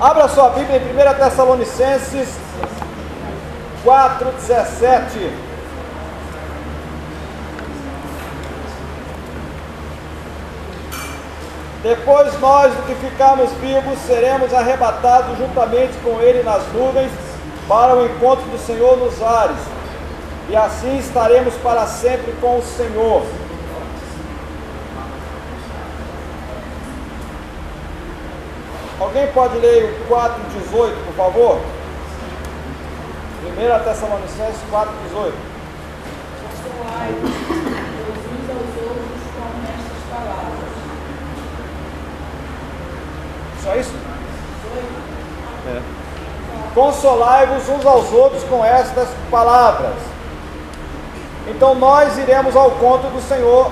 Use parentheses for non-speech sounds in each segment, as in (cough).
Abra sua Bíblia em 1 Tessalonicenses 4, 17. Depois nós, que ficarmos vivos, seremos arrebatados juntamente com Ele nas nuvens para o encontro do Senhor nos ares, e assim estaremos para sempre com o Senhor. Alguém pode ler o 4,18, por favor? 1 Tessalonicenses 4,18. Consolai-vos uns aos outros com estas palavras. Só isso? Consolai-vos uns aos outros com estas palavras. Então nós iremos ao conto do Senhor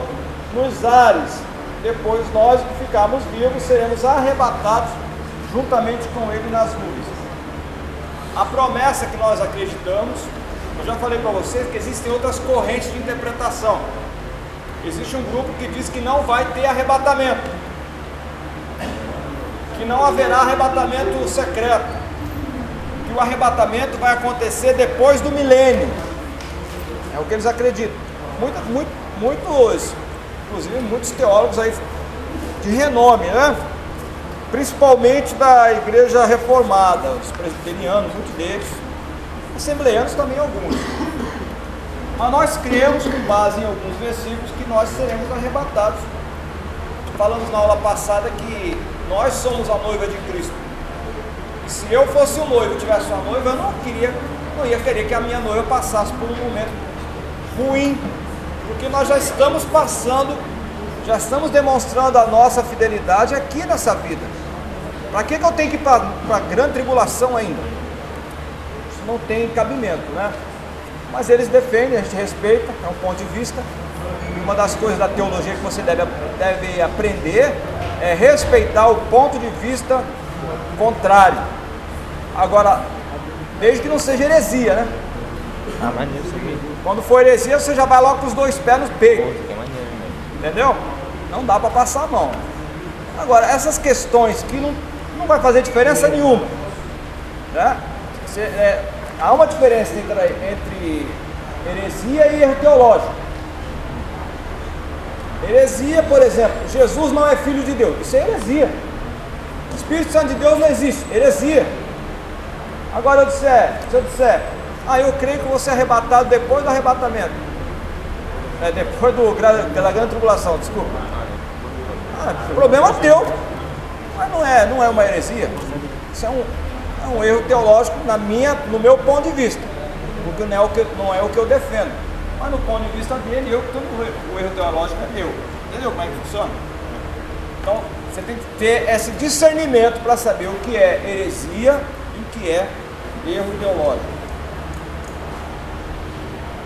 nos ares. Depois nós que ficarmos vivos seremos arrebatados juntamente com Ele nas nuvens. A promessa que nós acreditamos, eu já falei para vocês que existem outras correntes de interpretação. Existe um grupo que diz que não vai ter arrebatamento, que não haverá arrebatamento secreto, que o arrebatamento vai acontecer depois do milênio. É o que eles acreditam. Muito, muito, muitos, inclusive muitos teólogos aí de renome, né? Principalmente da igreja reformada, os presbiterianos, muitos deles, assembleanos também alguns. Mas nós cremos, com base em alguns versículos, que nós seremos arrebatados. Falamos na aula passada que nós somos a noiva de Cristo. E se eu fosse o noivo e tivesse uma noiva, eu não queria, não ia querer que a minha noiva passasse por um momento ruim, porque nós já estamos passando, já estamos demonstrando a nossa fidelidade aqui nessa vida. Para que, que eu tenho que ir para a grande tribulação ainda? Isso não tem cabimento, né? Mas eles defendem, a gente respeita, é um ponto de vista. E uma das coisas da teologia que você deve, deve aprender é respeitar o ponto de vista contrário. Agora, desde que não seja heresia, né? Ah, maneiro isso aqui. Quando for heresia, você já vai logo com os dois pés Pô, é maneiro, né? Entendeu? Não dá para passar a mão. Agora, essas questões que não, não vai fazer diferença nenhuma. Né? Você, é, há uma diferença entre, entre heresia e erro teológico. Heresia, por exemplo, Jesus não é filho de Deus. Isso é heresia. O Espírito Santo de Deus não existe. Heresia. Agora eu disser, se eu disser, ah, eu creio que você é arrebatado depois do arrebatamento. É, depois do, da grande tribulação, desculpa. Ah, problema teu. Mas não é, não é uma heresia. Isso é um, é um erro teológico na minha, no meu ponto de vista. Porque não é o que, não é o que eu defendo. Mas no ponto de vista dele, eu estou. O erro teológico é meu. Entendeu como é que funciona? Então, você tem que ter esse discernimento para saber o que é heresia e o que é erro ideológico.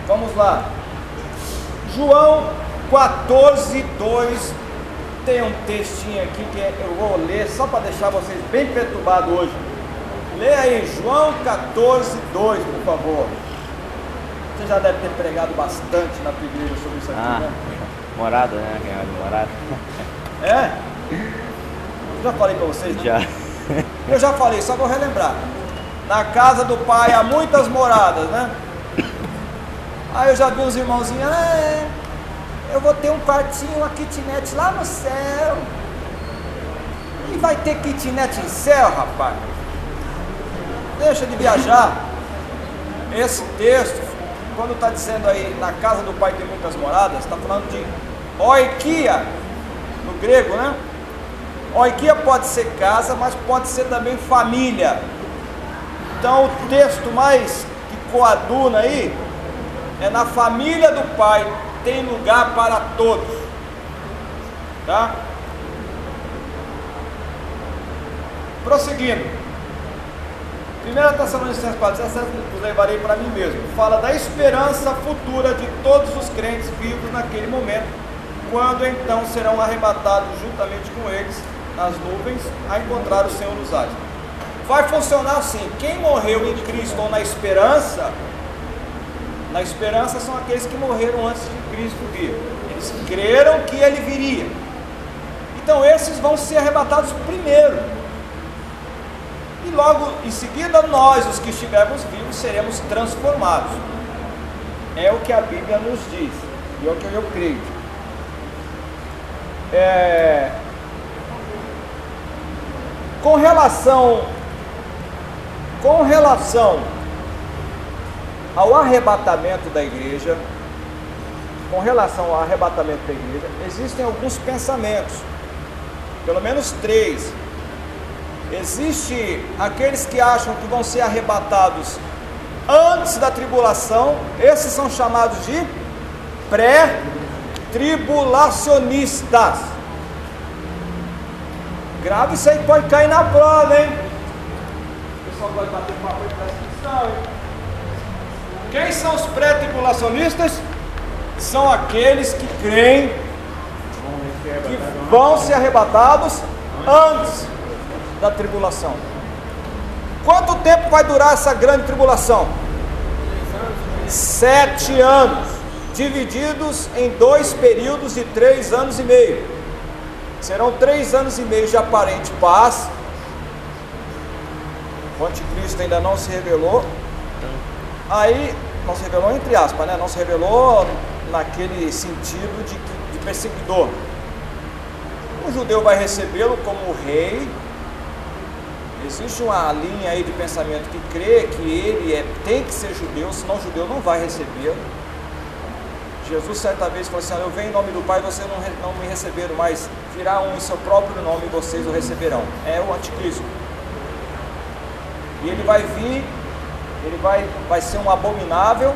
Vamos lá. João 14, 2. Tem um textinho aqui que é- eu vou ler só para deixar vocês bem perturbados hoje. Lê aí, João 14, 2, por favor. Você já deve ter pregado bastante na tua igreja sobre isso aqui, Ah, né? morada, né? De morada. É? Eu já falei para vocês, né? Já. Eu já falei, só vou relembrar. Na casa do pai há muitas moradas, né? Aí eu já vi uns irmãozinhos, é, eu vou ter um quartinho, uma kitnet lá no céu. E vai ter kitnet em céu, rapaz? Deixa de viajar. Esse texto, quando está dizendo aí, na casa do pai tem muitas moradas, está falando de oikia, no grego, né? Oikia pode ser casa, mas pode ser também família. Então o texto mais que coaduna aí é na família do pai tem lugar para todos. Tá? Prosseguindo. 1 Tessalonicenses 4, 17, vos levarei para mim mesmo. Fala da esperança futura de todos os crentes vivos naquele momento, quando então serão arrebatados juntamente com eles nas nuvens a encontrar o Senhor nos ares. Vai funcionar assim: quem morreu em Cristo ou na esperança, na esperança são aqueles que morreram antes de Cristo vir. Eles creram que ele viria. Então esses vão ser arrebatados primeiro. E logo em seguida nós, os que estivermos vivos, seremos transformados. É o que a Bíblia nos diz. E é o que eu creio. É... Com relação com relação ao arrebatamento da igreja, com relação ao arrebatamento da igreja, existem alguns pensamentos, pelo menos três. Existe aqueles que acham que vão ser arrebatados antes da tribulação, esses são chamados de pré-tribulacionistas. Grave isso aí, pode cair na prova, hein? O pessoal pode bater papo aí, hein? Quem são os pré-tribulacionistas? São aqueles que creem que vão ser arrebatados antes da tribulação. Quanto tempo vai durar essa grande tribulação? Sete anos, divididos em dois períodos de três anos e meio. Serão três anos e meio de aparente paz. O anticristo ainda não se revelou. Aí, não se revelou entre aspas, né? Não se revelou naquele sentido de, de perseguidor. O judeu vai recebê-lo como rei. Existe uma linha aí de pensamento que crê que ele é, tem que ser judeu, senão o judeu não vai recebê-lo. Jesus certa vez falou assim: Eu venho em nome do Pai, vocês não, não me receberam, mas virá um em seu próprio nome e vocês o receberão. É o anticristo. E ele vai vir, ele vai, vai ser um abominável,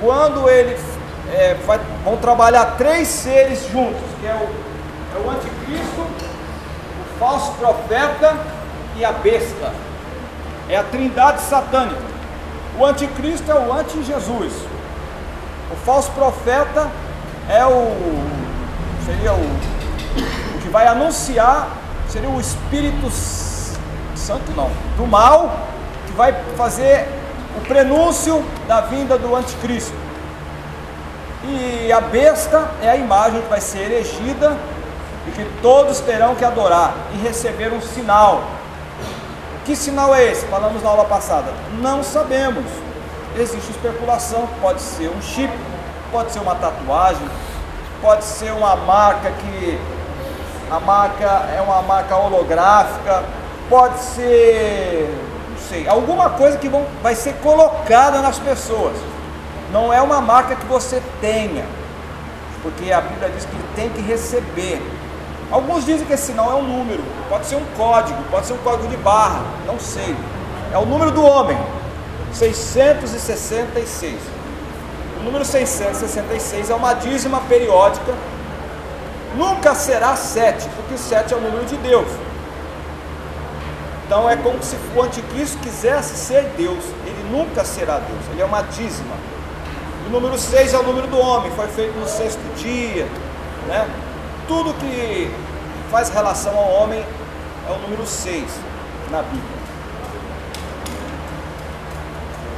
quando ele é, vai, vão trabalhar três seres juntos, que é o, é o anticristo, o falso profeta e a besta. É a trindade satânica. O anticristo é o anti-Jesus. O falso profeta é o seria o, o que vai anunciar, seria o Espírito Santo não, do mal, que vai fazer o prenúncio da vinda do anticristo. E a besta é a imagem que vai ser erigida e que todos terão que adorar e receber um sinal. Que sinal é esse? Falamos na aula passada. Não sabemos. Existe especulação, pode ser um chip, pode ser uma tatuagem, pode ser uma marca que a marca é uma marca holográfica, pode ser sei, alguma coisa que vão, vai ser colocada nas pessoas. Não é uma marca que você tenha, porque a Bíblia diz que tem que receber. Alguns dizem que esse sinal é um número, pode ser um código, pode ser um código de barra, não sei. É o número do homem, 666. O número 666 é uma dízima periódica, nunca será 7, porque 7 é o número de Deus. Então é como se o anticristo quisesse ser Deus. Ele nunca será Deus, ele é uma dízima. O número 6 é o número do homem, foi feito no sexto dia. Né? Tudo que faz relação ao homem é o número 6 na Bíblia.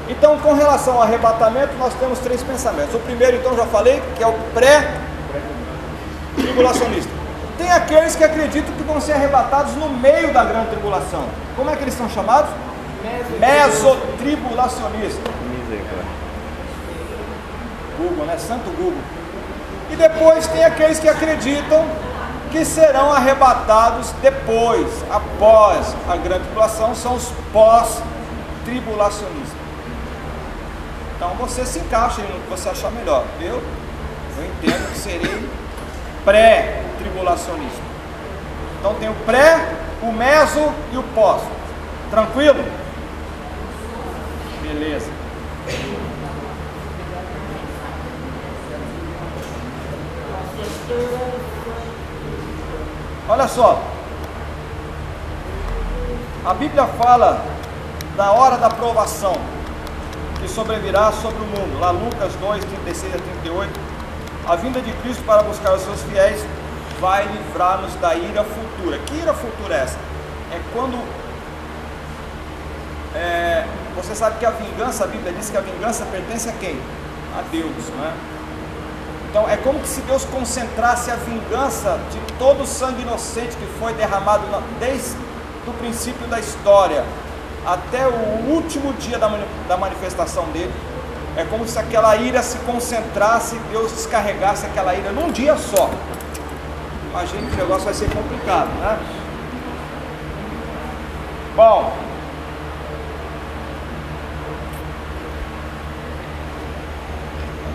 Então, com relação ao arrebatamento, nós temos três pensamentos. O primeiro, então, já falei, que é o pré-tribulacionista. Tem aqueles que acreditam que vão ser arrebatados no meio da grande tribulação. Como é que eles são chamados? Mesotribulacionistas. Google, né? Santo Google. E depois tem aqueles que acreditam que serão arrebatados depois, após a grande tribulação, são os pós-tribulacionistas. Então você se encaixa no que você achar melhor. Eu, eu entendo que serei pré tribulacionista. Então tem o pré, o meso e o pós. Tranquilo? Beleza. Olha só. A Bíblia fala da hora da provação que sobrevirá sobre o mundo. Lá Lucas 2, 36 a 38. A vinda de Cristo para buscar os seus fiéis vai livrar-nos da ira futura. Que ira futura é essa? É quando. É, você sabe que a vingança, a Bíblia diz que a vingança pertence a quem? A Deus, não é? Então é como se Deus concentrasse a vingança de todo o sangue inocente que foi derramado desde o princípio da história até o último dia da manifestação dele. É como se aquela ira se concentrasse, Deus descarregasse aquela ira num dia só. Imagine que o negócio vai ser complicado, né? Bom,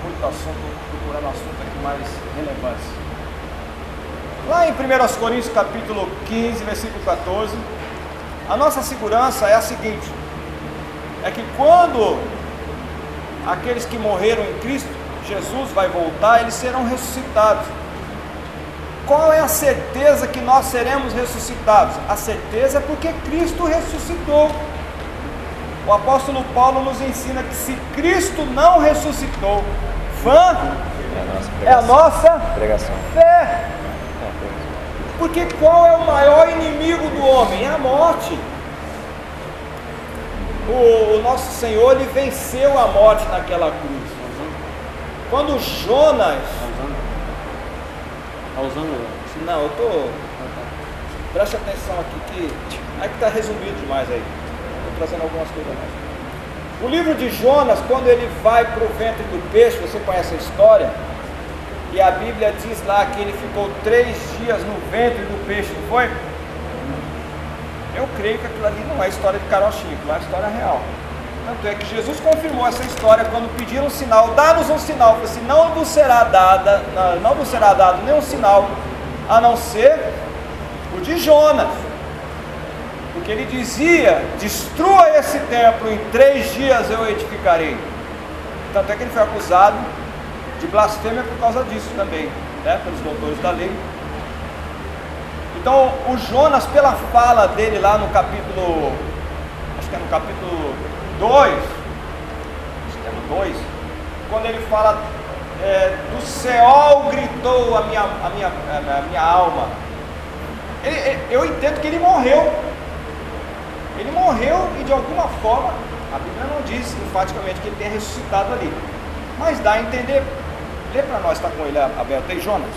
muito assunto, procurando assunto aqui mais relevante. Lá em 1 Coríntios capítulo 15, versículo 14, a nossa segurança é a seguinte: é que quando aqueles que morreram em Cristo, Jesus vai voltar, eles serão ressuscitados. Qual é a certeza que nós seremos ressuscitados? A certeza é porque Cristo ressuscitou. O apóstolo Paulo nos ensina que se Cristo não ressuscitou, vã é a nossa, pregação. fé. Porque qual é o maior inimigo do homem? É a morte. O, o nosso Senhor ele venceu a morte naquela cruz. Quando Jonas. Está usando? Não, eu estou. Preste atenção aqui que. Aí que está resumido demais aí. Estou trazendo algumas coisas mais. O livro de Jonas, quando ele vai para o ventre do peixe, você conhece a história? E a Bíblia diz lá que ele ficou três dias no ventre do peixe, não foi? Eu creio que aquilo ali não é história de carochinho, não é história real. Tanto é que Jesus confirmou essa história quando pediram um sinal, dá-nos um sinal, falou assim, não nos será dada, não nos será dado nenhum sinal, a não ser o de Jonas. Porque ele dizia, destrua esse templo, em três dias eu edificarei. Tanto é que ele foi acusado de blasfêmia por causa disso também, né, pelos doutores da lei. Então, o Jonas, pela fala dele lá no capítulo, acho que é no capítulo 2, acho que é no 2, quando ele fala, é, do céu gritou a minha, a minha, a minha alma. Ele, eu entendo que ele morreu. Ele morreu e de alguma forma, a Bíblia não diz enfaticamente que ele tenha ressuscitado ali. Mas dá a entender Lê para nós, está com ele aberto aí, Jonas.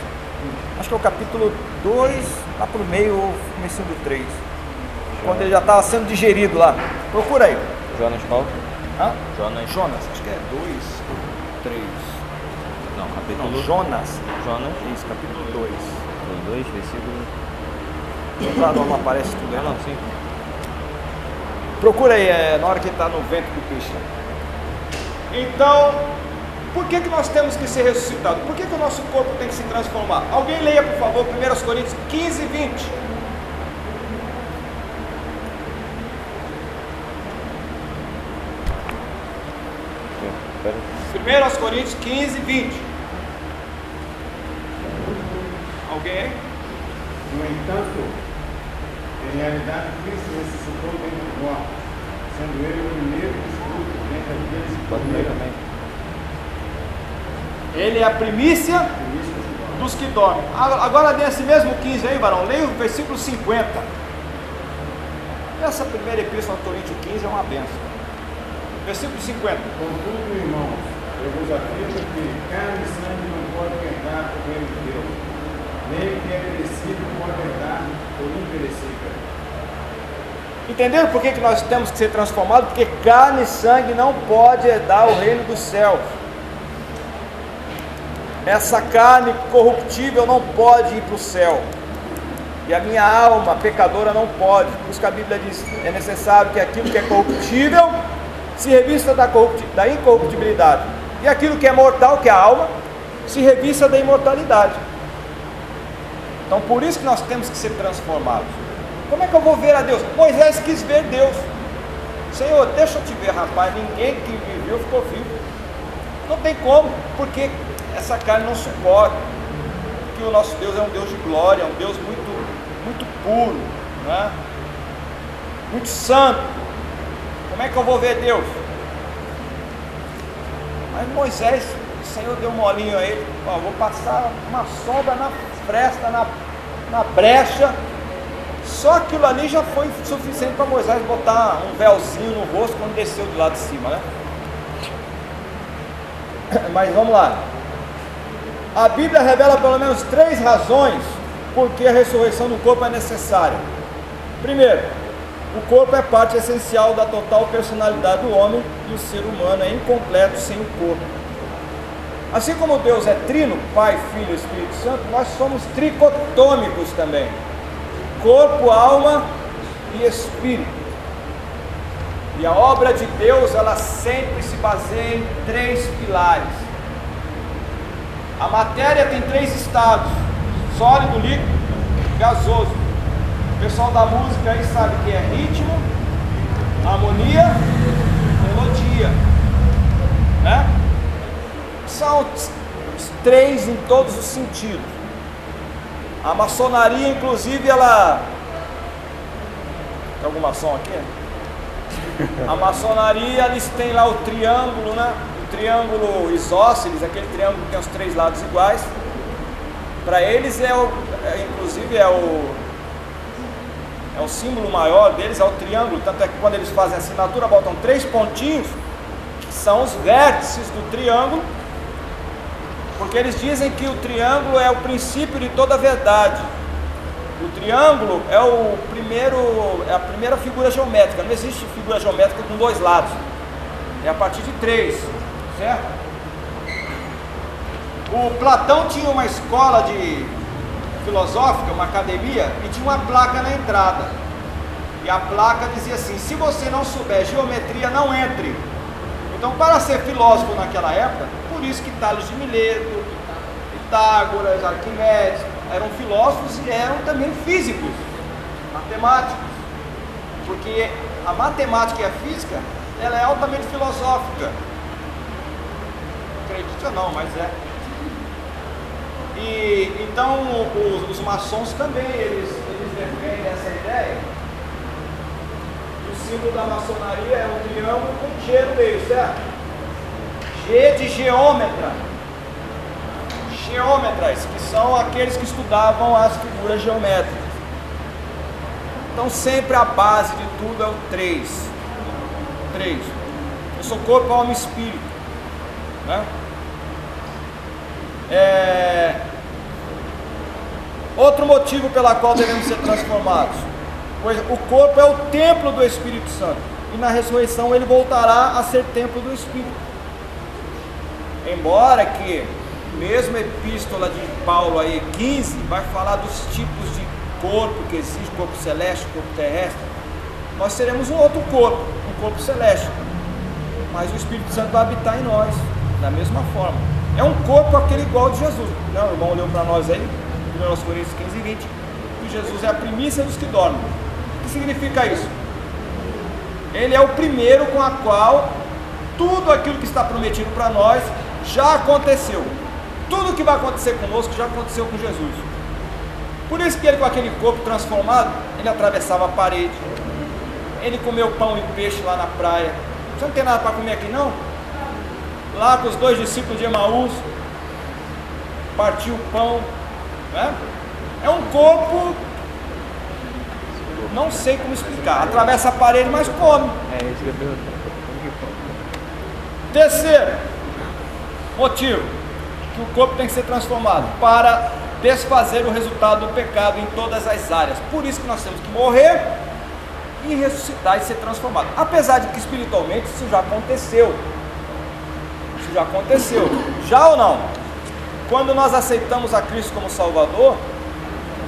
Acho que é o capítulo 2, lá para o meio, ou comecinho do 3. Quando ele já estava sendo digerido lá. Procura aí. Jonas qual? Hã? Jonas. Jonas, acho que é 2, 3. Não, capítulo. Não, Jonas. Jonas. Isso, capítulo 2. 2, versículo. Lá não aparece tudo aí, Ah, não. sim. Procura aí, é, na hora que está no vento do peixe. Então, por que, que nós temos que ser ressuscitados? Por que, que o nosso corpo tem que se transformar? Alguém leia, por favor, 1 Coríntios 15, 20. Espera. 1 Coríntios 15, 20. Alguém aí? No entanto, em realidade, Cristo ressuscitou dentre os mortos, sendo ele o primeiro dos frutos dentre aqueles que dormiram. Ele é a primícia dos que dormem. Agora nesse mesmo 15 aí, varão, leia o versículo 50. Essa primeira epístola ao Coríntios 15 é uma benção. Versículo 50. Contudo, irmãos, eu vos afirmo que carne e sangue não podem herdar o reino de Deus, nem o que é perecível pode herdar o imperecível. Entenderam por que, que nós temos que ser transformados? Porque carne e sangue não pode herdar o reino dos céus. Essa carne corruptível não pode ir para o céu. E a minha alma pecadora não pode. Por isso que a Bíblia diz: é necessário que aquilo que é corruptível se revista da, da incorruptibilidade. E aquilo que é mortal, que é a alma, se revista da imortalidade. Então por isso que nós temos que ser transformados. Como é que eu vou ver a Deus? Moisés quis ver Deus. Senhor, deixa eu te ver, rapaz. Ninguém que viveu ficou vivo. Não tem como, porque essa carne não suporta. Porque o nosso Deus é um Deus de glória, é um Deus muito, muito puro, né? muito santo. Como é que eu vou ver Deus? Mas Moisés, o Senhor deu um molinho a ele, ó, vou passar uma sonda na fresta, na, na brecha. Só aquilo ali já foi suficiente para Moisés botar um véuzinho no rosto quando desceu do lado de cima, né? (coughs) Mas vamos lá. A Bíblia revela pelo menos três razões por que a ressurreição do corpo é necessária. Primeiro, o corpo é parte essencial da total personalidade do homem e o ser humano é incompleto sem o corpo. Assim como Deus é trino, Pai, Filho e Espírito Santo, nós somos tricotômicos também: corpo, alma e espírito. E a obra de Deus, ela sempre se baseia em três pilares. A matéria tem três estados: sólido, líquido, gasoso. O pessoal da música aí sabe que é ritmo, harmonia, melodia. Né? São os três em todos os sentidos. A maçonaria, inclusive, ela. Tem alguma som aqui? (laughs) A maçonaria, eles têm lá o triângulo, né? O triângulo isósceles, aquele triângulo que tem os três lados iguais. Para eles é o, é, inclusive é o é o símbolo maior deles, é o triângulo. Tanto é que quando eles fazem a assinatura, botam três pontinhos, são os vértices do triângulo, porque eles dizem que o triângulo é o princípio de toda a verdade. O triângulo é o primeiro, é a primeira figura geométrica. Não existe figura geométrica com dois lados. É a partir de três, certo? O Platão tinha uma escola de filosófica, uma academia, e tinha uma placa na entrada. E a placa dizia assim: se você não souber geometria, não entre. Então, para ser filósofo naquela época, por isso que Tales de Mileto, Pitágoras, Arquimedes, eram filósofos e eram também físicos, matemáticos. Porque a matemática e a física, ela é altamente filosófica. Acredite ou não, mas é. E então os, os maçons também, eles, eles defendem essa ideia. O símbolo da maçonaria é um triângulo com G no meio, certo? G de geômetra. Geômetras, que são aqueles que estudavam as figuras geométricas. Então sempre a base de tudo é o 3. 3. Eu sou corpo, alma e espírito. Né? É... Outro motivo pela qual devemos ser transformados. Pois o corpo é o templo do Espírito Santo. E na ressurreição ele voltará a ser templo do Espírito. Embora que, mesmo a epístola de Paulo aí, 15, vai falar dos tipos de corpo que existe, corpo celeste, corpo terrestre, nós teremos um outro corpo, um corpo celeste. Mas o Espírito Santo vai habitar em nós, da mesma forma. É um corpo aquele igual de Jesus. Né? O irmão leu para nós aí, 1 Coríntios 15 e 20, que Jesus é a primícia dos que dormem. O que significa isso? Ele é o primeiro com a qual tudo aquilo que está prometido para nós já aconteceu. Tudo que vai acontecer conosco já aconteceu com Jesus. Por isso que ele com aquele corpo transformado, ele atravessava a parede. Ele comeu pão e peixe lá na praia. Você não tem nada para comer aqui não? Lá com os dois discípulos de Emaús, partiu o pão. Né? É um corpo, não sei como explicar. Atravessa a parede, mas come. É isso que eu. Terceiro motivo que o corpo tem que ser transformado para desfazer o resultado do pecado em todas as áreas. Por isso que nós temos que morrer e ressuscitar e ser transformado. Apesar de que espiritualmente isso já aconteceu. Isso já aconteceu. Já ou não? Quando nós aceitamos a Cristo como Salvador,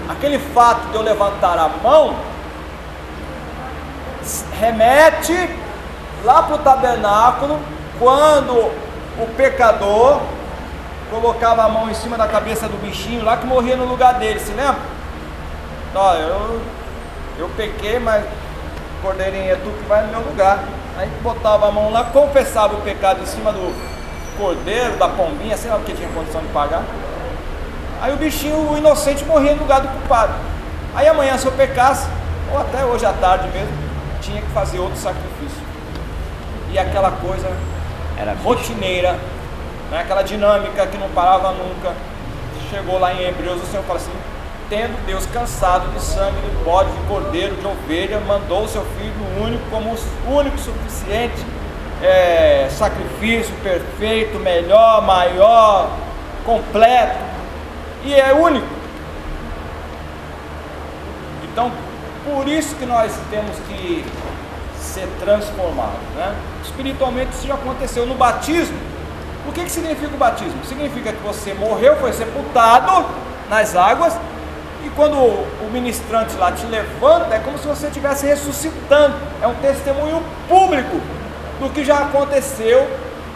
aquele fato de eu levantar a mão remete lá para o tabernáculo quando o pecador colocava a mão em cima da cabeça do bichinho lá que morria no lugar dele, se lembra? Ó, eu, eu pequei, mas cordeirinho é tu que vai no meu lugar. Aí botava a mão lá, confessava o pecado em cima do cordeiro, da pombinha, sei lá o que tinha condição de pagar. Aí o bichinho, o inocente, morria no lugar do culpado. Aí amanhã, se eu pecasse, ou até hoje à tarde mesmo, tinha que fazer outro sacrifício. E aquela coisa Era rotineira, né? aquela dinâmica que não parava nunca. Chegou lá em Hebreus, o Senhor fala assim: tendo Deus cansado de sangue, de bode, de cordeiro, de ovelha, mandou o seu Filho único como o único suficiente é, sacrifício perfeito, melhor, maior, completo e é único. Então, por isso que nós temos que ser transformados. Né? Espiritualmente isso já aconteceu no batismo. O que, que significa o batismo? Significa que você morreu, foi sepultado nas águas, e quando o ministrante lá te levanta, é como se você estivesse ressuscitando. É um testemunho público do que já aconteceu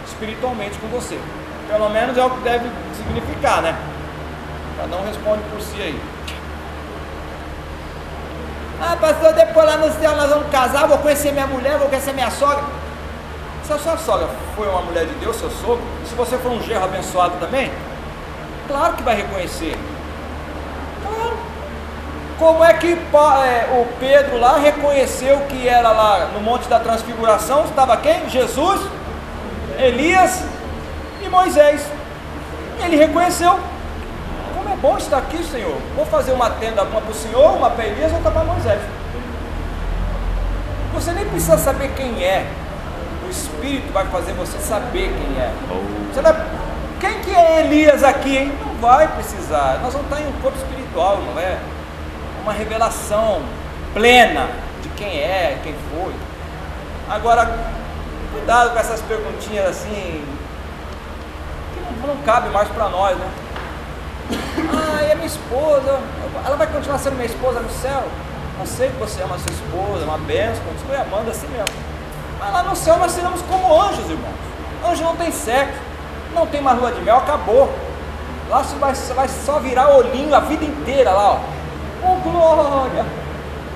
espiritualmente com você. Pelo menos é o que deve significar, né? Cada um responde por si aí. Ah, pastor, depois lá no céu nós vamos casar, vou conhecer minha mulher, vou conhecer minha sogra. Se a sua sogra foi uma mulher de Deus, seu sogro, se você for um gerro abençoado também, claro que vai reconhecer. Claro. Como é que é, o Pedro lá reconheceu que era lá no Monte da Transfiguração? Estava quem? Jesus, Elias e Moisés. Ele reconheceu bom estar aqui, Senhor. Vou fazer uma tenda, uma para o Senhor, uma para Elias, outra para Moisés. Você nem precisa saber quem é. O Espírito vai fazer você saber quem é. Você não, quem que é Elias aqui, hein? Não vai precisar. Nós vamos estar em um corpo espiritual, não é? Uma revelação plena de quem é, quem foi. Agora, cuidado com essas perguntinhas assim, que não, não cabe mais para nós, né? Ah, e a minha esposa, ela vai continuar sendo minha esposa no céu? Eu sei que você ama sua esposa, é uma benção, continue amando assim mesmo. Mas lá no céu nós seremos como anjos, irmãos. Anjo não tem sexo, não tem mais lua de mel, acabou. Lá você vai, vai só virar olhinho a vida inteira lá, ó. Oh glória!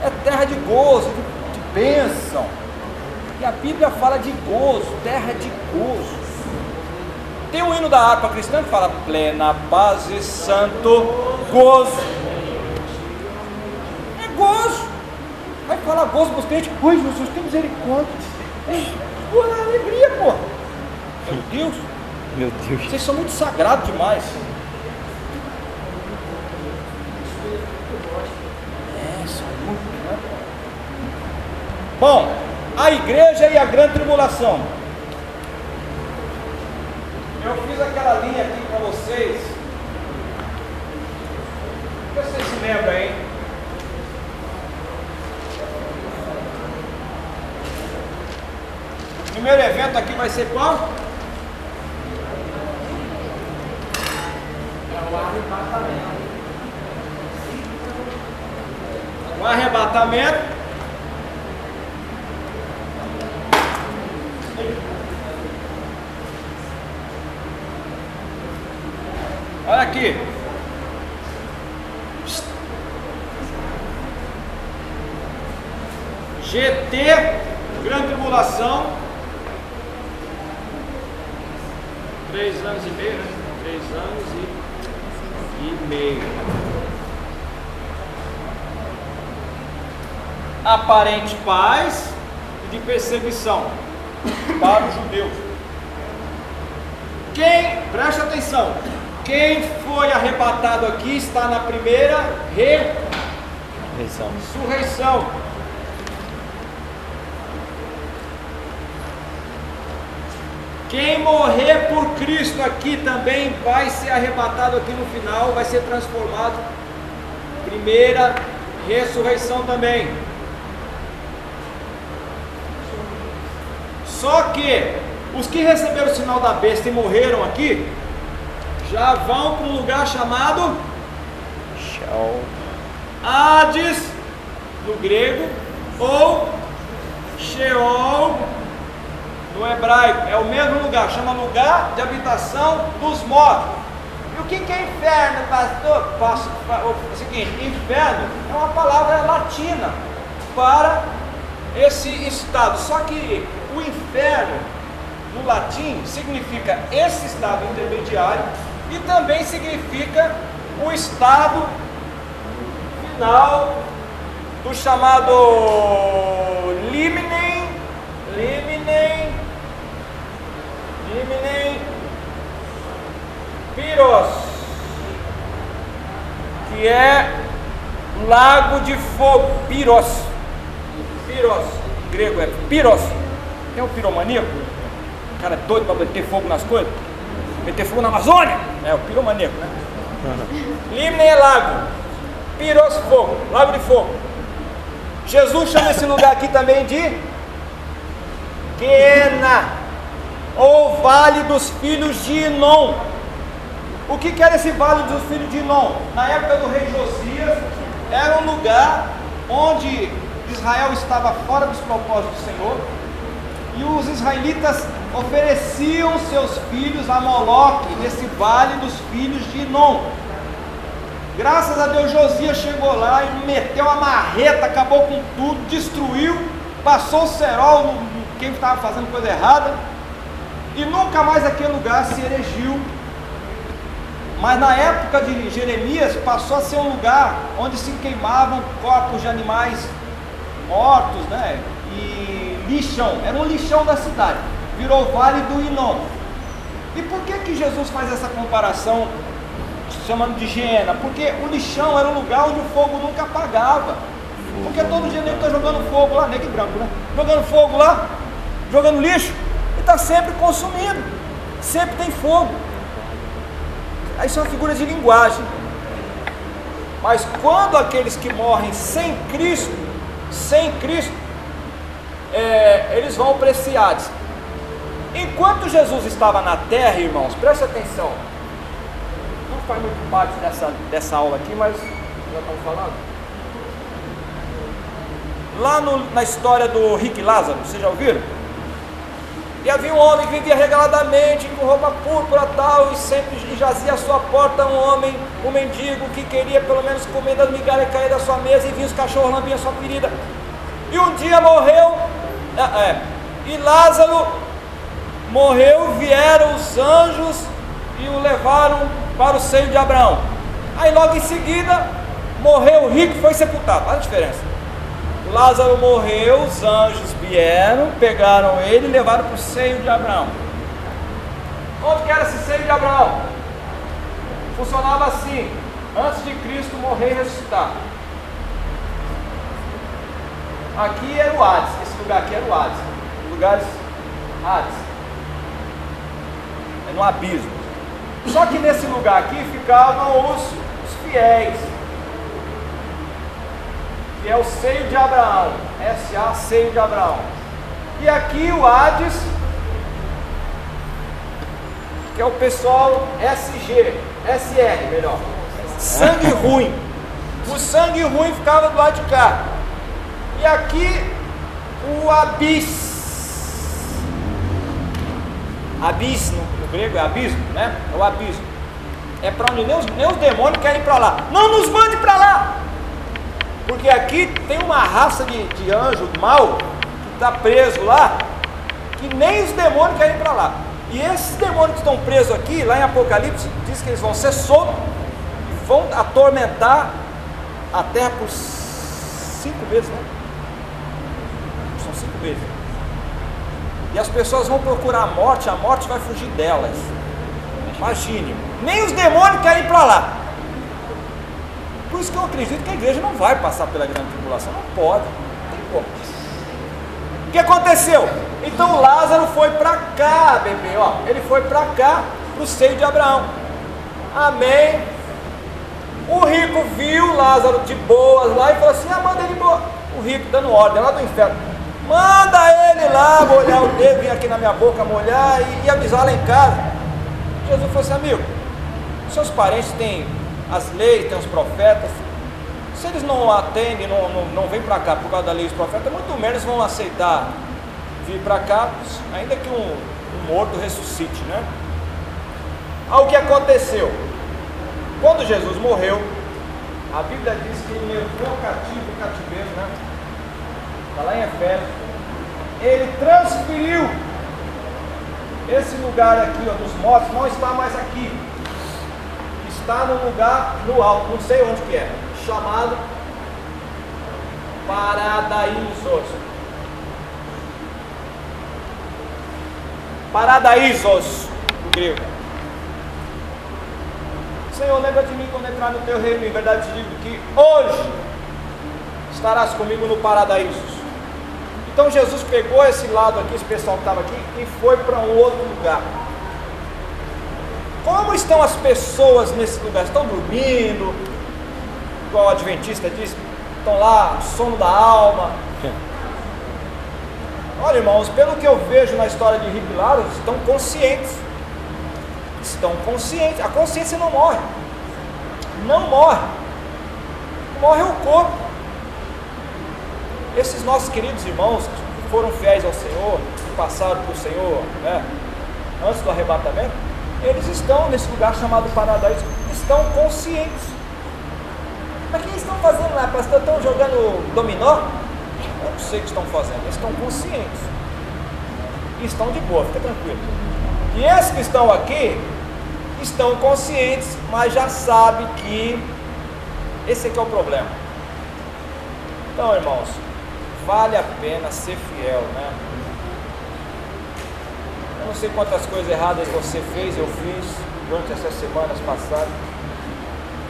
É terra de gozo, de, de bênção. E a Bíblia fala de gozo, terra de gozo. Tem um hino da harpa cristã que fala plena paz e santo gozo. É gozo. Vai falar gozo para os crentes. Oi, Jesus, tem misericórdia. Pô, é alegria, pô. Meu Deus. Meu Deus. Vocês são muito sagrados demais. É, são muito, né? Bom, a igreja e a grande tribulação. Eu fiz aquela linha aqui para vocês. Vocês se lembram, hein? O primeiro evento aqui vai ser qual? É o arrebatamento. O arrebatamento Olha aqui. GT, grande tribulação. Três anos e meio, né? Três anos e, e meio. Aparente paz e de perseguição para os judeus. Quem, preste atenção, quem foi arrebatado aqui está na primeira ressurreição. ressurreição. Quem morrer por Cristo aqui também vai ser arrebatado aqui no final, vai ser transformado. Primeira ressurreição também. Só que os que receberam o sinal da besta e morreram aqui, já vão para um lugar chamado Sheol. Hades, no grego, ou Sheol, no hebraico. É o mesmo lugar, chama lugar de habitação dos mortos. E o que, que é inferno, pastor? Passo, o seguinte: inferno é uma palavra latina para esse estado. Só que o inferno, no latim, significa esse estado intermediário e também significa o estado final do chamado liminem, liminem, liminem, piros, que é lago de fogo, piros, piros, grego é piros, é um piromaníaco, o cara é doido para ter fogo nas coisas, meter fogo na Amazônia. É o piromaníaco, né? Limne é lago. Piros fogo, lago de fogo. Jesus chama esse lugar aqui também de Quena, ou Vale dos Filhos de Inon. O que, que era esse Vale dos Filhos de Inon? Na época do rei Josias, era um lugar onde Israel estava fora dos propósitos do Senhor, e os israelitas ofereciam seus filhos a Moloque nesse vale dos filhos de Inon. Graças a Deus Josias chegou lá e meteu a marreta, acabou com tudo, destruiu, passou o cerol no, no quem estava fazendo coisa errada, e nunca mais aquele lugar se erigiu. Mas na época de Jeremias passou a ser um lugar onde se queimavam corpos de animais mortos, né? E lixão, era um lixão da cidade, virou vale do Inom. E por que que Jesus faz essa comparação chamando de higiena? Porque o lixão era um lugar onde o fogo nunca apagava. Porque todo dia nego está jogando fogo lá, negro e branco, né? Jogando fogo lá, jogando lixo, e está sempre consumindo. Sempre tem fogo. Aí são figuras de linguagem. Mas quando aqueles que morrem sem Cristo, sem Cristo, é, eles vão para esse Hades. Enquanto Jesus estava na terra, irmãos, preste atenção. Não faz muito parte dessa, dessa aula aqui, mas já estamos falando. Lá no, na história do Rick Lázaro, vocês já ouviram? E havia um homem que vivia regaladamente, com roupa púrpura tal, e sempre jazia à sua porta um homem, um mendigo, que queria pelo menos comer das migalhas cair da sua mesa, e vinha os cachorros lambiam a sua ferida. E um dia morreu, é, é, e Lázaro morreu, vieram os anjos e o levaram para o seio de Abraão. Aí logo em seguida, morreu o rico foi sepultado. Olha a diferença. Lázaro morreu, os anjos vieram, pegaram ele e levaram para o seio de Abraão. Onde que era esse seio de Abraão? Funcionava assim, antes de Cristo morrer e ressuscitar. Aqui era o Hades, lugar aqui era o Hades. Lugares Hades. É no abismo. Só que nesse lugar aqui ficavam os, os fiéis que é o seio de Abraão. SA, seio de Abraão. E aqui o Hades, que é o pessoal SG, SR, melhor. Sangue ruim. O sangue ruim ficava do lado de cá. E aqui o abis. Abis no, grego é abismo, né? É o abismo. É para onde nem os, nem os demônios querem ir para lá. Não nos mande para lá! Porque aqui tem uma raça de, de anjo mal que está preso lá, que nem os demônios querem ir para lá. E esses demônios que estão presos aqui, lá em Apocalipse, diz que eles vão ser soltos e vão atormentar a terra por cinco meses, né? Cinco meses. E as pessoas vão procurar a morte, a morte vai fugir delas. Imagine, nem os demônios querem ir para lá. Por isso que eu acredito que a igreja não vai passar pela grande tribulação. Não pode. Não tem como. O que aconteceu? Então Lázaro foi para cá, bebê. Ó, ele foi para cá, para o seio de Abraão. Amém. O rico viu Lázaro de boas lá e falou assim: ah, manda ele embora. O rico dando ordem lá do inferno. Manda ele lá molhar o dedo, vir aqui na minha boca molhar e, e avisar lá em casa. Jesus falou assim: amigo, seus parentes têm as leis, tem os profetas. Se eles não atendem, não, não, não vêm para cá por causa da lei dos profetas, muito menos vão aceitar vir para cá, ainda que um, um morto ressuscite, né? Ao que aconteceu? Quando Jesus morreu, a Bíblia diz que ele levou cativo o cativeiro, né? Está lá em Efésios. Ele transferiu esse lugar aqui, ó, dos mortos, não está mais aqui está num lugar no alto, não sei onde que é, chamado Paradaísos. Paradaísos, do grego. Senhor, lembra de mim quando entrar no teu reino. Em verdade te digo que hoje estarás comigo no Paradaísos. Então Jesus pegou esse lado aqui, esse pessoal que estava aqui, e foi para um outro lugar. Como estão as pessoas nesse lugar? Estão dormindo? Igual o Adventista diz, estão lá, sono da alma. (laughs) Olha, irmãos, pelo que eu vejo na história de Rick estão conscientes. Estão conscientes. A consciência não morre. Não morre. Morre o corpo. Esses nossos queridos irmãos que foram fiéis ao Senhor, que passaram para o Senhor né, antes do arrebatamento, eles estão nesse lugar chamado Paraíso, estão conscientes. Mas o que eles estão fazendo lá, pastor? Estão jogando dominó? Eu não sei o que estão fazendo, eles estão conscientes. E estão de boa, fica tranquilo. E esses que estão aqui estão conscientes, mas já sabem que esse aqui é o problema. Então, irmãos, vale a pena ser fiel, né? Eu não sei quantas coisas erradas você fez, eu fiz durante essas semanas passadas,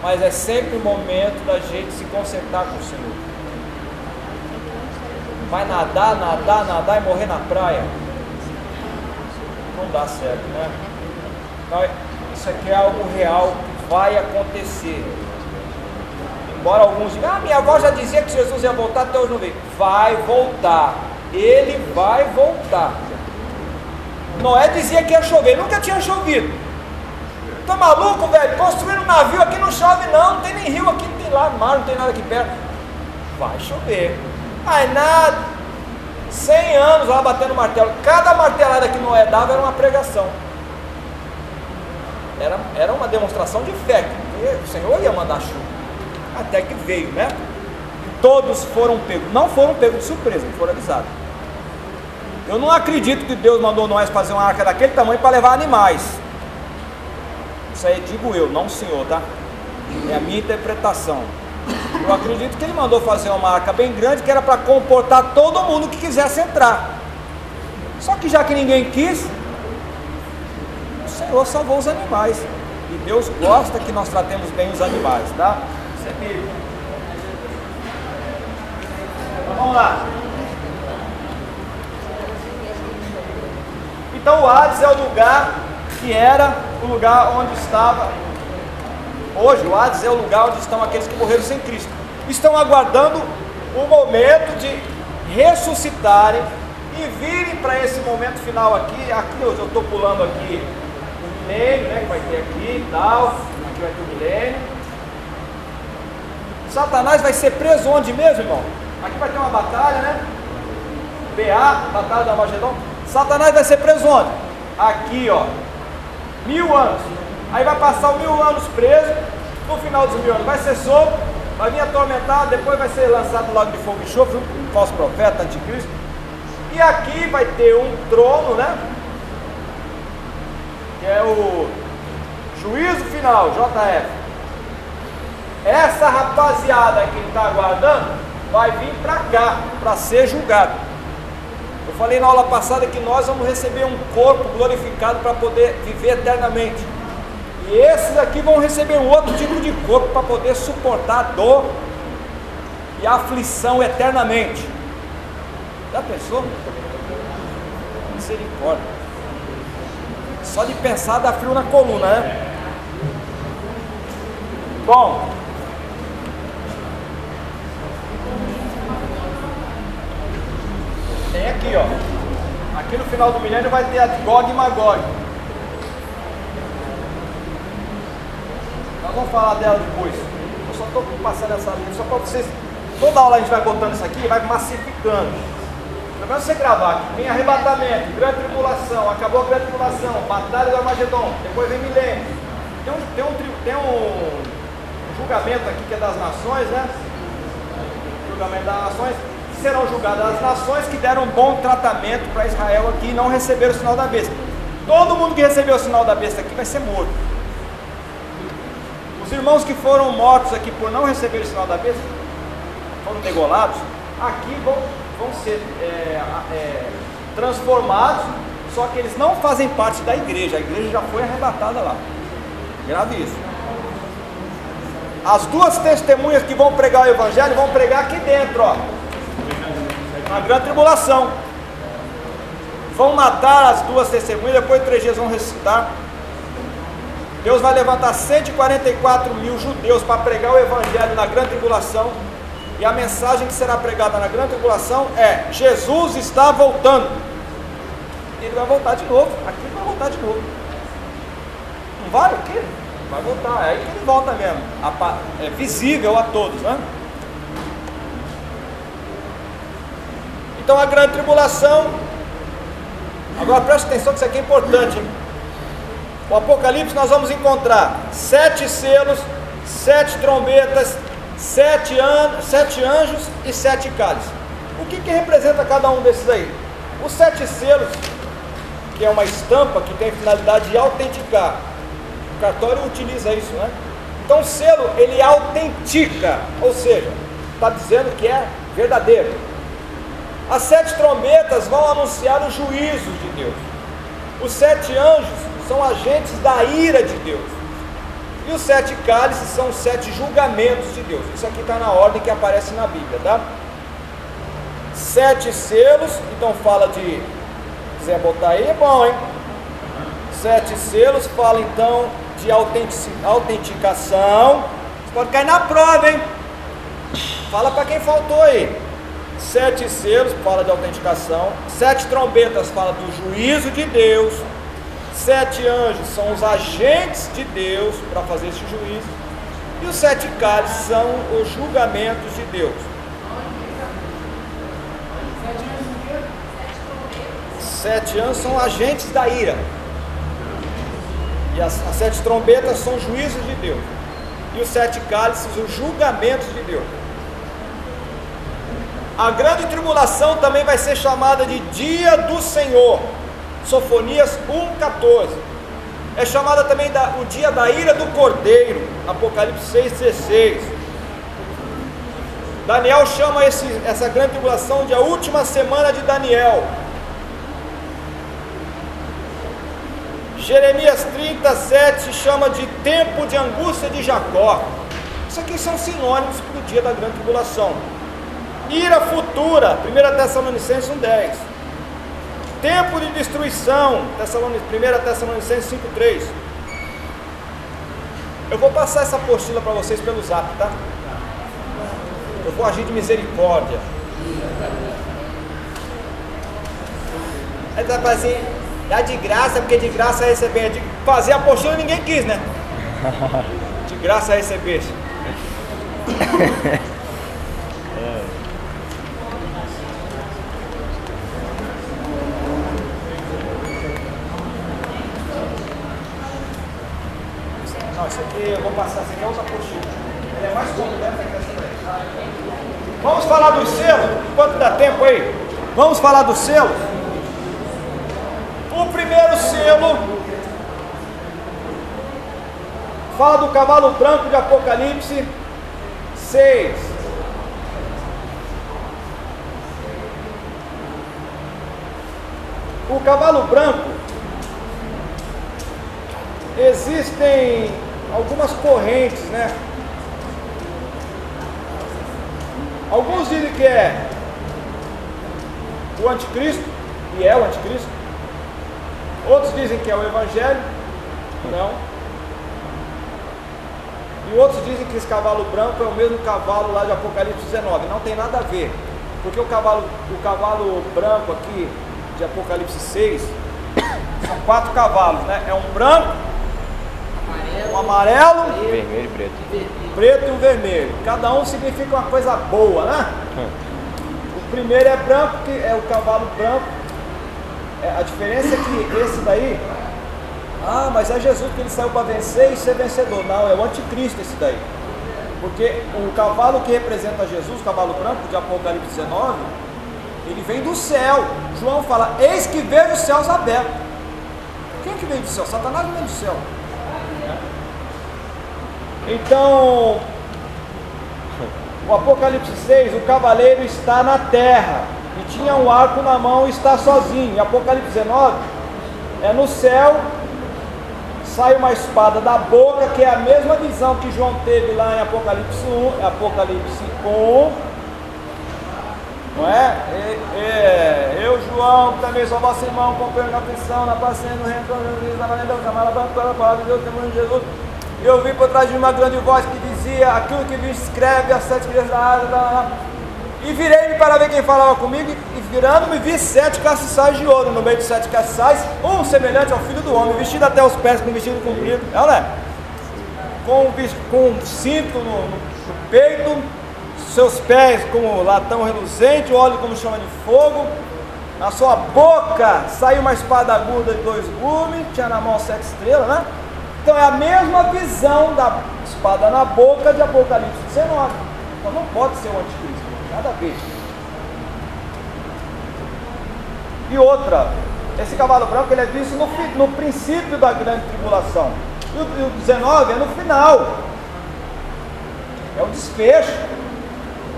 mas é sempre o momento da gente se concentrar com o Senhor. Vai nadar, nadar, nadar e morrer na praia. Não dá certo, né? Então, isso aqui é algo real que vai acontecer. Embora alguns digam, ah, minha avó já dizia que Jesus ia voltar, até hoje não veio. Vai voltar. Ele vai voltar. Noé dizia que ia chover, nunca tinha chovido. Tá maluco, velho? Construir um navio aqui não chove não, não tem nem rio aqui, não tem lá mar, não tem nada aqui perto. Vai chover. Mas nada. 100 anos lá batendo martelo. Cada martelada que Noé dava era uma pregação. Era, era uma demonstração de fé, o Senhor ia mandar chuva. Até que veio, né? Todos foram pegos. Não foram pegos de surpresa, foram avisados. Eu não acredito que Deus mandou nós fazer uma arca daquele tamanho para levar animais. Isso aí digo eu, não o Senhor, tá? É a minha interpretação. Eu acredito que ele mandou fazer uma arca bem grande que era para comportar todo mundo que quisesse entrar. Só que já que ninguém quis, o Senhor salvou os animais. E Deus gosta que nós tratemos bem os animais, tá? Bíblico. Então, vamos lá. Então o Hades é o lugar que era o lugar onde estava. Hoje o Hades é o lugar onde estão aqueles que morreram sem Cristo. Estão aguardando o momento de ressuscitarem e virem para esse momento final aqui. Aqui eu estou pulando aqui o milênio, né? Que vai ter aqui e tal. Aqui vai ter o milênio. Satanás vai ser preso onde mesmo, irmão? Aqui vai ter uma batalha, né? BA, Batalha da Magedon. Satanás vai ser preso onde? Aqui, ó. Mil anos. Aí vai passar mil anos preso. No final dos mil anos vai ser solto, vai vir atormentado, depois vai ser lançado no lago de fogo e enxofre, um falso profeta, anticristo. E aqui vai ter um trono, né? Que é o juízo final, JF. Essa rapaziada que está aguardando vai vir para cá para ser julgado. Eu falei na aula passada que nós vamos receber um corpo glorificado para poder viver eternamente. E esses aqui vão receber um outro tipo de corpo para poder suportar a dor e a aflição eternamente. Já pensou? Misericórdia. Só de pensar dá frio na coluna, né? Bom, tem aqui, ó. Aqui no final do milênio vai ter a Gog e Magog. Nós vamos falar dela depois. Eu só estou passando essa linha só para vocês. Toda aula a gente vai botando isso aqui e vai massificando. Pelo menos você gravar aqui. Vem arrebatamento, grande tribulação, acabou a grande tribulação, batalha do Armagedon, depois vem milênio. Tem um, tem um, tem um julgamento aqui que é das nações, né? Julgamento das nações serão julgadas as nações que deram bom tratamento para Israel aqui e não receberam o sinal da besta. Todo mundo que recebeu o sinal da besta aqui vai ser morto. Os irmãos que foram mortos aqui por não receber o sinal da besta, foram degolados, aqui vão, vão ser é, é, transformados, só que eles não fazem parte da igreja, a igreja já foi arrebatada lá. Grave isso. As duas testemunhas que vão pregar o evangelho vão pregar aqui dentro, ó na grande tribulação. Vão matar as duas testemunhas, depois de três dias vão ressuscitar. Deus vai levantar 144 mil judeus para pregar o evangelho na grande tribulação. E a mensagem que será pregada na grande tribulação é: Jesus está voltando. Ele vai voltar de novo. Aqui vai voltar de novo. Não vai aqui? Vai voltar. É aí que ele volta mesmo. É visível a todos, né? Então a grande tribulação. Agora preste atenção que isso aqui é importante. Hein? O Apocalipse nós vamos encontrar sete selos, sete trombetas, sete, an sete anjos e sete cálices. O que, que representa cada um desses aí? Os sete selos, que é uma estampa que tem a finalidade de autenticar. O cartório utiliza isso, né? Então o selo ele autentica, ou seja, está dizendo que é verdadeiro. As sete trombetas vão anunciar os juízos de Deus. Os sete anjos são agentes da ira de Deus. E os sete cálices são os sete julgamentos de Deus. Isso aqui está na ordem que aparece na Bíblia, tá? Sete selos, então fala de. Se quiser botar aí, é bom, hein? Sete selos, fala então de autenticação. Você pode cair na prova, hein? Fala para quem faltou aí. Sete selos fala de autenticação. Sete trombetas fala do juízo de Deus. Sete anjos são os agentes de Deus para fazer esse juízo. E os sete cálices são os julgamentos de Deus. Sete anjos são agentes da ira. E as, as sete trombetas são juízos de Deus. E os sete cálices, os julgamentos de Deus. A grande tribulação também vai ser chamada de dia do Senhor. Sofonias 1,14. É chamada também da, o dia da ira do cordeiro. Apocalipse 6,16. Daniel chama esse, essa grande tribulação de a última semana de Daniel. Jeremias 37 chama de tempo de angústia de Jacó. Isso aqui são sinônimos para o dia da grande tribulação. Ira futura, 1 Tessalonicenses 1,10. Tempo de destruição, 1 Tessalonicenses 5,3. Eu vou passar essa apostila para vocês pelo zap, tá? Eu vou agir de misericórdia. Aí vai fazer, dá de graça, porque de graça é receber. De fazer a apostila ninguém quis, né? (laughs) De graça é receber. (laughs) eu vou passar, aqui é outra. Ela é mais completa que daí. Vamos falar dos selos, enquanto dá tempo aí. Vamos falar dos selos. O primeiro selo fala do cavalo branco de Apocalipse 6. O cavalo branco existem algumas correntes, né? Alguns dizem que é o anticristo, e é o anticristo. Outros dizem que é o evangelho, não. E outros dizem que esse cavalo branco é o mesmo cavalo lá de Apocalipse 19. Não tem nada a ver. Porque o cavalo, o cavalo branco aqui de Apocalipse 6 (coughs) são quatro cavalos, né? É um branco, um amarelo, vermelho e preto. Preto e um vermelho. Cada um significa uma coisa boa, né? O primeiro é branco, que é o cavalo branco. É, a diferença é que esse daí, ah, mas é Jesus que ele saiu para vencer e ser vencedor. Não, é o anticristo esse daí. Porque o cavalo que representa Jesus, o cavalo branco de Apocalipse 19, ele vem do céu. João fala: Eis que vejo os céus abertos. Quem que vem do céu? Satanás vem do céu. Então, o Apocalipse 6, o cavaleiro está na terra e tinha um arco na mão e está sozinho. E Apocalipse 19 é no céu, sai uma espada da boca, que é a mesma visão que João teve lá em Apocalipse 1, Apocalipse 1. Não é? é, é Eu, João, que também sou vosso irmão, companheiro na aflição, na paciência, no reino, na maneira da camada, pela palavra de Deus, temos de Jesus. Eu vi por trás de uma grande voz que dizia: Aquilo que vi escreve as sete crianças da blá. E virei-me para ver quem falava comigo, e virando-me vi sete castiçais de ouro. No meio dos sete castiçais, um semelhante ao filho do homem, vestido até os pés com vestido comprido. Não é? Com, com um cinto no, no- peito, seus pés como latão reluzente, óleo como chama de fogo. Na sua boca saiu uma espada aguda de dois gumes, tinha na mão sete estrelas, né? Então é a mesma visão da espada na boca de Apocalipse 19. Então não pode ser o anticristo, nada a ver. E outra, esse cavalo branco ele é visto no, no princípio da grande tribulação. E o, o 19 é no final. É o desfecho.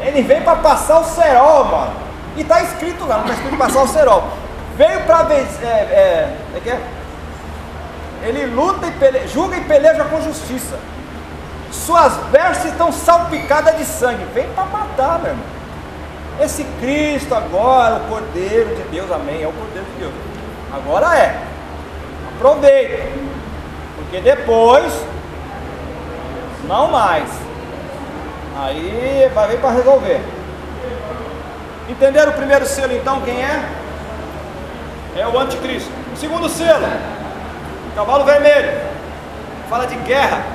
Ele vem para passar o cerol, mano. E está escrito lá, não está escrito passar o cerol. Veio para. É, é, é é? Ele luta e peleja, julga e peleja com justiça. Suas vestes estão salpicadas de sangue. Vem para matar, meu irmão. Esse Cristo agora, o Cordeiro de Deus, amém. É o Cordeiro de Deus. Agora é. Aproveita. Porque depois, não mais. Aí vai vir para resolver. Entenderam o primeiro selo então quem é? É o anticristo. O segundo selo, cavalo vermelho. Fala de guerra.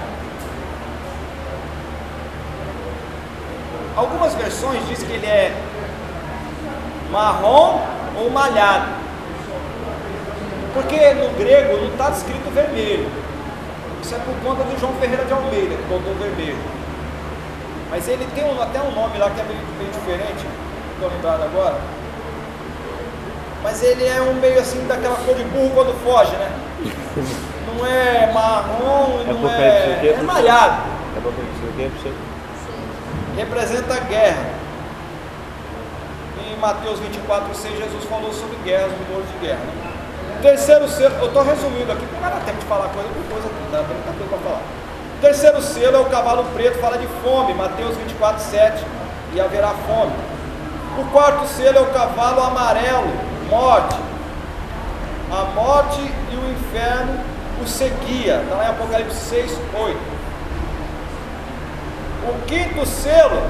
Algumas versões dizem que ele é marrom ou malhado. Porque no grego não está escrito vermelho. Isso é por conta do João Ferreira de Almeida, que botou vermelho. Mas ele tem um- até um nome lá que é meio diferente, não estou lembrado agora. Mas ele é um meio assim daquela cor de burro quando foge, né? Não é marrom, É não é. é É malhado. É? Representa a guerra. Em Mateus 24, 6, Jesus falou sobre guerras, rumores de guerra. Né? Terceiro selo, eu estou resumindo aqui, porque não dar tempo de falar coisa por coisa, aqui, tá? tem muita coisa para falar. Terceiro selo é o cavalo preto, fala de fome, Mateus 24, 7, e haverá fome. O quarto selo é o cavalo amarelo, morte. A morte e o inferno o seguia, está lá em Apocalipse 6, 8. O quinto selo,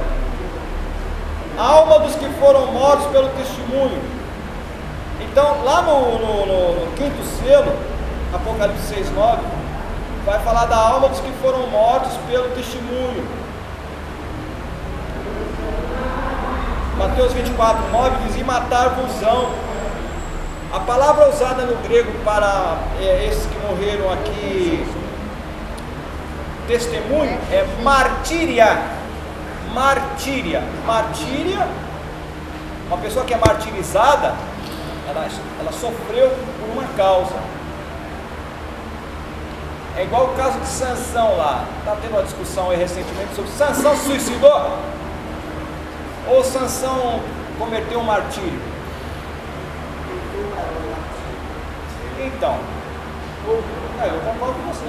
alma dos que foram mortos pelo testemunho. Então, lá no, no- no- no quinto selo, Apocalipse 6, 9, vai falar da alma dos que foram mortos pelo testemunho. Mateus 24, 9 diz: E matar-vos-ão. A palavra usada no grego para é, esses que morreram aqui testemunho é martíria. Martíria. Martíria, uma pessoa que é martirizada, ela, ela sofreu por uma causa. É igual o caso de Sansão lá. Está tendo uma discussão aí recentemente sobre Sansão se suicidou? Ou Sansão cometeu um martírio? Então, é, eu concordo com você.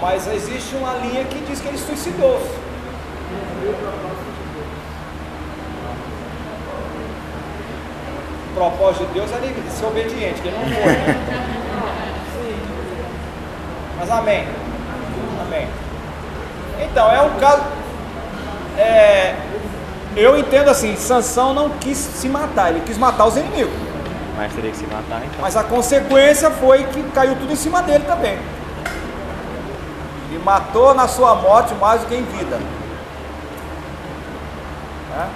Mas existe uma linha que diz que ele suicidou-se. O propósito de Deus era ele ser obediente, que ele não foi. Né? Mas amém. Amém. Então, é um caso. é, eu entendo assim, Sansão não quis se matar, ele quis matar os inimigos. Mas teria que se matar então. Mas a consequência foi que caiu tudo em cima dele também. Ele matou na sua morte mais do que em vida. Né?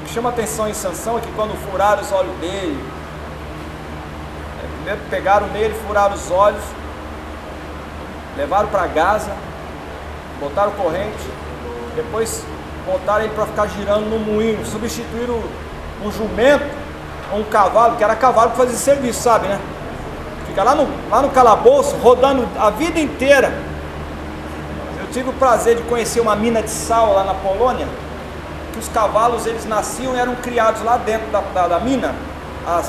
O que chama atenção em Sansão é que quando furaram os olhos dele, é, primeiro pegaram nele, furaram os olhos, levaram para Gaza, botaram corrente, depois botaram ele para ficar girando no moinho, substituíram um jumento, um cavalo, que era cavalo para fazer serviço, sabe, né? Fica lá no, lá no calabouço, rodando a vida inteira. Eu tive o prazer de conhecer uma mina de sal lá na Polônia, que os cavalos eles nasciam e eram criados lá dentro da, da, da mina, a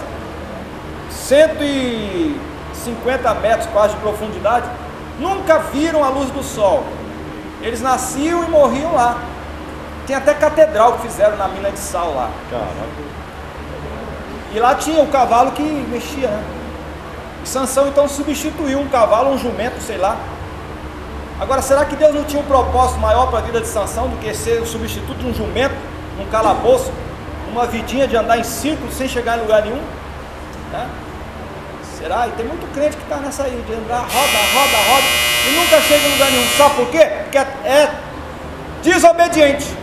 150 metros quase de profundidade, nunca viram a luz do sol. Eles nasciam e morriam lá. Tem até catedral que fizeram na mina de sal lá. Caraca. E lá tinha o cavalo que mexia, né? E Sansão então substituiu um cavalo, um jumento, sei lá. Agora, será que Deus não tinha um propósito maior para a vida de Sansão do que ser o substituto de um jumento, um calabouço, uma vidinha de andar em círculo sem chegar em lugar nenhum? Né? Será? E tem muito crente que está nessa aí, de andar roda, roda, roda, e nunca chega em lugar nenhum. Sabe por quê? Porque é, é desobediente.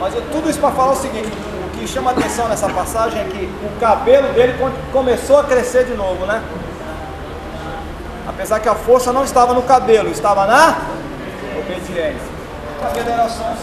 Mas eu, tudo isso para falar o seguinte: o que chama atenção nessa passagem é que o cabelo dele começou a crescer de novo, né? Apesar que a força não estava no cabelo, estava na obediência. O cabelo era só um